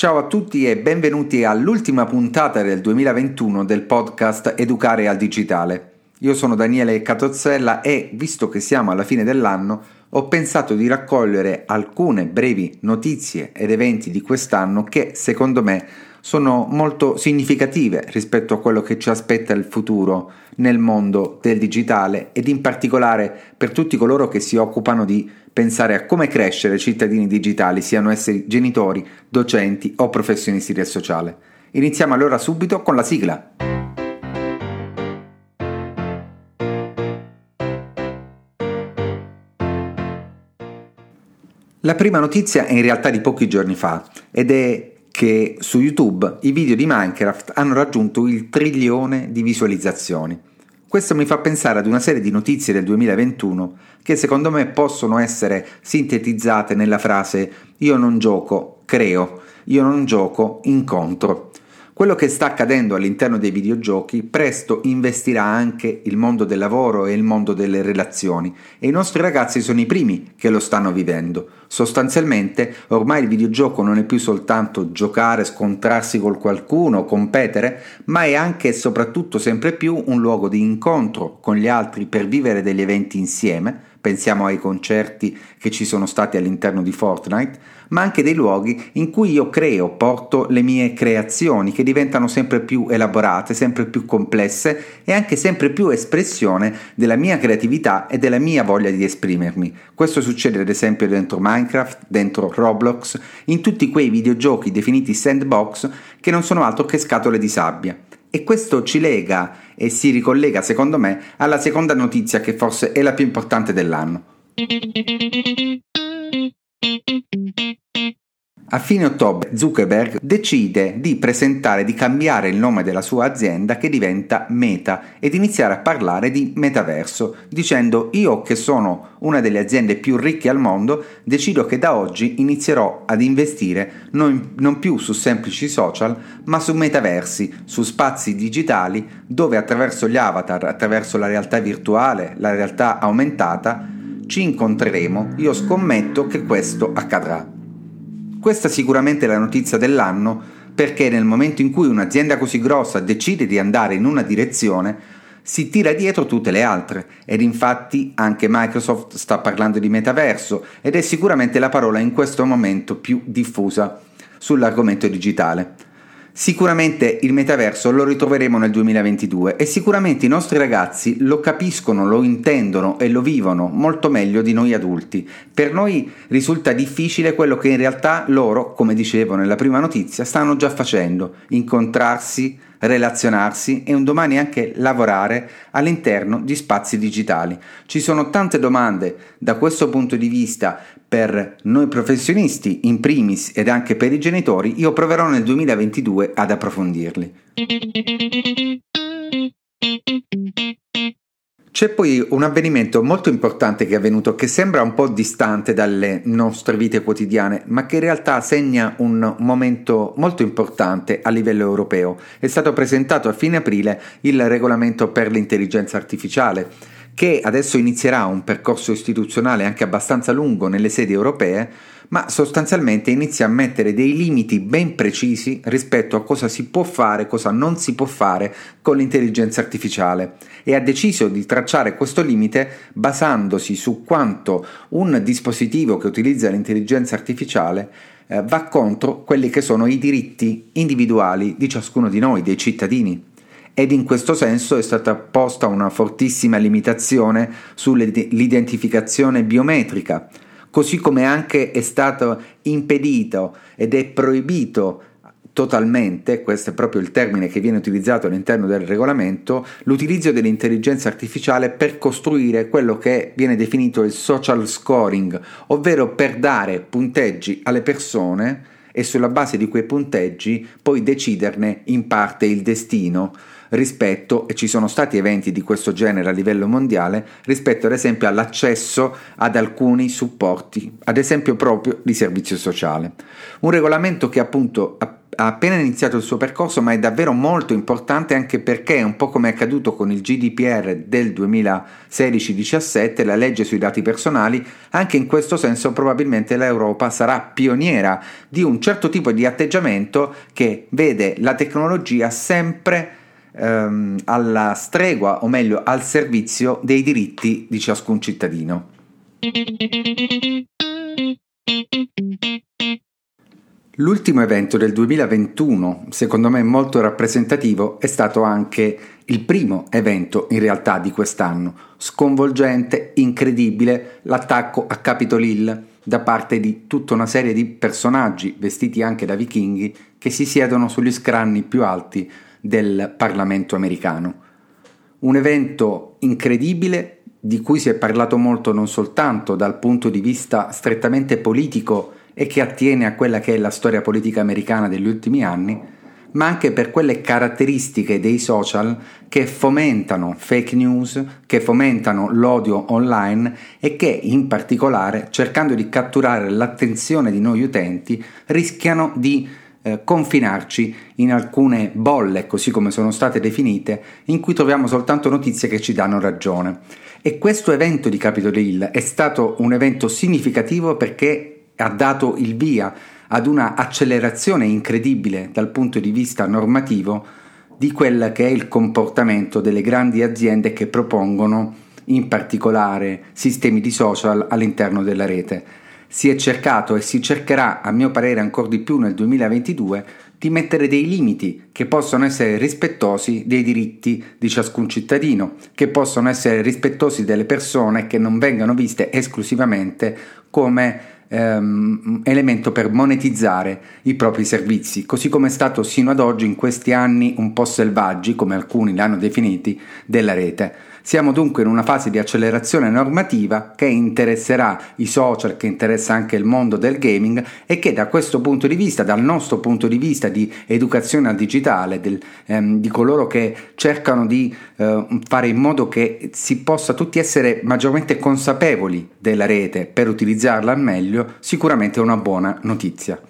Ciao a tutti e benvenuti all'ultima puntata del 2021 del podcast Educare al Digitale. Io sono Daniele Catozzella e, visto che siamo alla fine dell'anno, ho pensato di raccogliere alcune brevi notizie ed eventi di quest'anno che, secondo me, sono molto significative rispetto a quello che ci aspetta il futuro nel mondo del digitale ed in particolare per tutti coloro che si occupano di pensare a come crescere cittadini digitali, siano essi genitori, docenti o professionisti del sociale. Iniziamo allora subito con la sigla. La prima notizia è in realtà di pochi giorni fa ed è che su YouTube i video di Minecraft hanno raggiunto il trilione di visualizzazioni. Questo mi fa pensare ad una serie di notizie del 2021 che secondo me possono essere sintetizzate nella frase io non gioco, creo, io non gioco, incontro. Quello che sta accadendo all'interno dei videogiochi presto investirà anche il mondo del lavoro e il mondo delle relazioni e i nostri ragazzi sono i primi che lo stanno vivendo. Sostanzialmente ormai il videogioco non è più soltanto giocare, scontrarsi con qualcuno, competere, ma è anche e soprattutto sempre più un luogo di incontro con gli altri per vivere degli eventi insieme pensiamo ai concerti che ci sono stati all'interno di Fortnite, ma anche dei luoghi in cui io creo, porto le mie creazioni che diventano sempre più elaborate, sempre più complesse e anche sempre più espressione della mia creatività e della mia voglia di esprimermi. Questo succede ad esempio dentro Minecraft, dentro Roblox, in tutti quei videogiochi definiti sandbox che non sono altro che scatole di sabbia. E questo ci lega e si ricollega, secondo me, alla seconda notizia che forse è la più importante dell'anno. A fine ottobre Zuckerberg decide di presentare, di cambiare il nome della sua azienda che diventa Meta ed iniziare a parlare di metaverso, dicendo io che sono una delle aziende più ricche al mondo, decido che da oggi inizierò ad investire non, non più su semplici social, ma su metaversi, su spazi digitali dove attraverso gli avatar, attraverso la realtà virtuale, la realtà aumentata, ci incontreremo, io scommetto che questo accadrà. Questa sicuramente è la notizia dell'anno perché nel momento in cui un'azienda così grossa decide di andare in una direzione, si tira dietro tutte le altre ed infatti anche Microsoft sta parlando di metaverso ed è sicuramente la parola in questo momento più diffusa sull'argomento digitale. Sicuramente il metaverso lo ritroveremo nel 2022 e sicuramente i nostri ragazzi lo capiscono, lo intendono e lo vivono molto meglio di noi adulti. Per noi risulta difficile quello che in realtà loro, come dicevo nella prima notizia, stanno già facendo, incontrarsi, relazionarsi e un domani anche lavorare all'interno di spazi digitali. Ci sono tante domande da questo punto di vista per noi professionisti in primis ed anche per i genitori, io proverò nel 2022 ad approfondirli. C'è poi un avvenimento molto importante che è avvenuto che sembra un po' distante dalle nostre vite quotidiane, ma che in realtà segna un momento molto importante a livello europeo. È stato presentato a fine aprile il regolamento per l'intelligenza artificiale che adesso inizierà un percorso istituzionale anche abbastanza lungo nelle sedi europee, ma sostanzialmente inizia a mettere dei limiti ben precisi rispetto a cosa si può fare, cosa non si può fare con l'intelligenza artificiale. E ha deciso di tracciare questo limite basandosi su quanto un dispositivo che utilizza l'intelligenza artificiale eh, va contro quelli che sono i diritti individuali di ciascuno di noi, dei cittadini ed in questo senso è stata posta una fortissima limitazione sull'identificazione biometrica, così come anche è stato impedito ed è proibito totalmente, questo è proprio il termine che viene utilizzato all'interno del regolamento, l'utilizzo dell'intelligenza artificiale per costruire quello che viene definito il social scoring, ovvero per dare punteggi alle persone e sulla base di quei punteggi poi deciderne in parte il destino rispetto, e ci sono stati eventi di questo genere a livello mondiale, rispetto ad esempio all'accesso ad alcuni supporti, ad esempio proprio di servizio sociale. Un regolamento che appunto ha appena iniziato il suo percorso, ma è davvero molto importante anche perché, un po' come è accaduto con il GDPR del 2016-17, la legge sui dati personali, anche in questo senso probabilmente l'Europa sarà pioniera di un certo tipo di atteggiamento che vede la tecnologia sempre ehm, alla stregua, o meglio al servizio dei diritti di ciascun cittadino. L'ultimo evento del 2021, secondo me molto rappresentativo, è stato anche il primo evento in realtà di quest'anno, sconvolgente, incredibile, l'attacco a Capitol Hill da parte di tutta una serie di personaggi vestiti anche da vichinghi che si siedono sugli scranni più alti del Parlamento americano. Un evento incredibile di cui si è parlato molto non soltanto dal punto di vista strettamente politico e che attiene a quella che è la storia politica americana degli ultimi anni, ma anche per quelle caratteristiche dei social che fomentano fake news, che fomentano l'odio online e che in particolare, cercando di catturare l'attenzione di noi utenti, rischiano di eh, confinarci in alcune bolle, così come sono state definite, in cui troviamo soltanto notizie che ci danno ragione. E questo evento di Capitol Hill è stato un evento significativo perché ha dato il via ad una accelerazione incredibile dal punto di vista normativo di quel che è il comportamento delle grandi aziende che propongono in particolare sistemi di social all'interno della rete. Si è cercato e si cercherà, a mio parere ancora di più nel 2022, di mettere dei limiti che possono essere rispettosi dei diritti di ciascun cittadino, che possono essere rispettosi delle persone che non vengano viste esclusivamente come ehm, elemento per monetizzare i propri servizi, così come è stato sino ad oggi in questi anni un po' selvaggi, come alcuni l'hanno definiti, della rete. Siamo dunque in una fase di accelerazione normativa che interesserà i social, che interessa anche il mondo del gaming e che da questo punto di vista, dal nostro punto di vista di educazione al digitale, del, ehm, di coloro che cercano di eh, fare in modo che si possa tutti essere maggiormente consapevoli della rete per utilizzarla al meglio, sicuramente è una buona notizia.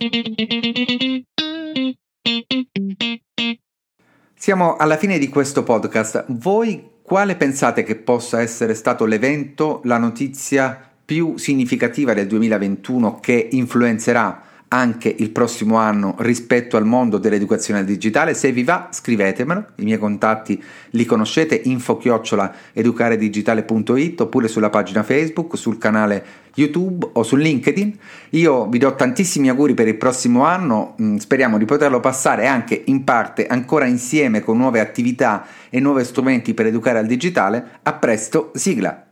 Siamo alla fine di questo podcast. Voi quale pensate che possa essere stato l'evento, la notizia più significativa del 2021 che influenzerà anche il prossimo anno rispetto al mondo dell'educazione digitale. Se vi va, scrivetemelo, i miei contatti li conoscete, info chiocciola educaredigitale.it oppure sulla pagina Facebook, sul canale YouTube o su LinkedIn. Io vi do tantissimi auguri per il prossimo anno, mm, speriamo di poterlo passare anche in parte ancora insieme con nuove attività e nuovi strumenti per educare al digitale. A presto, sigla!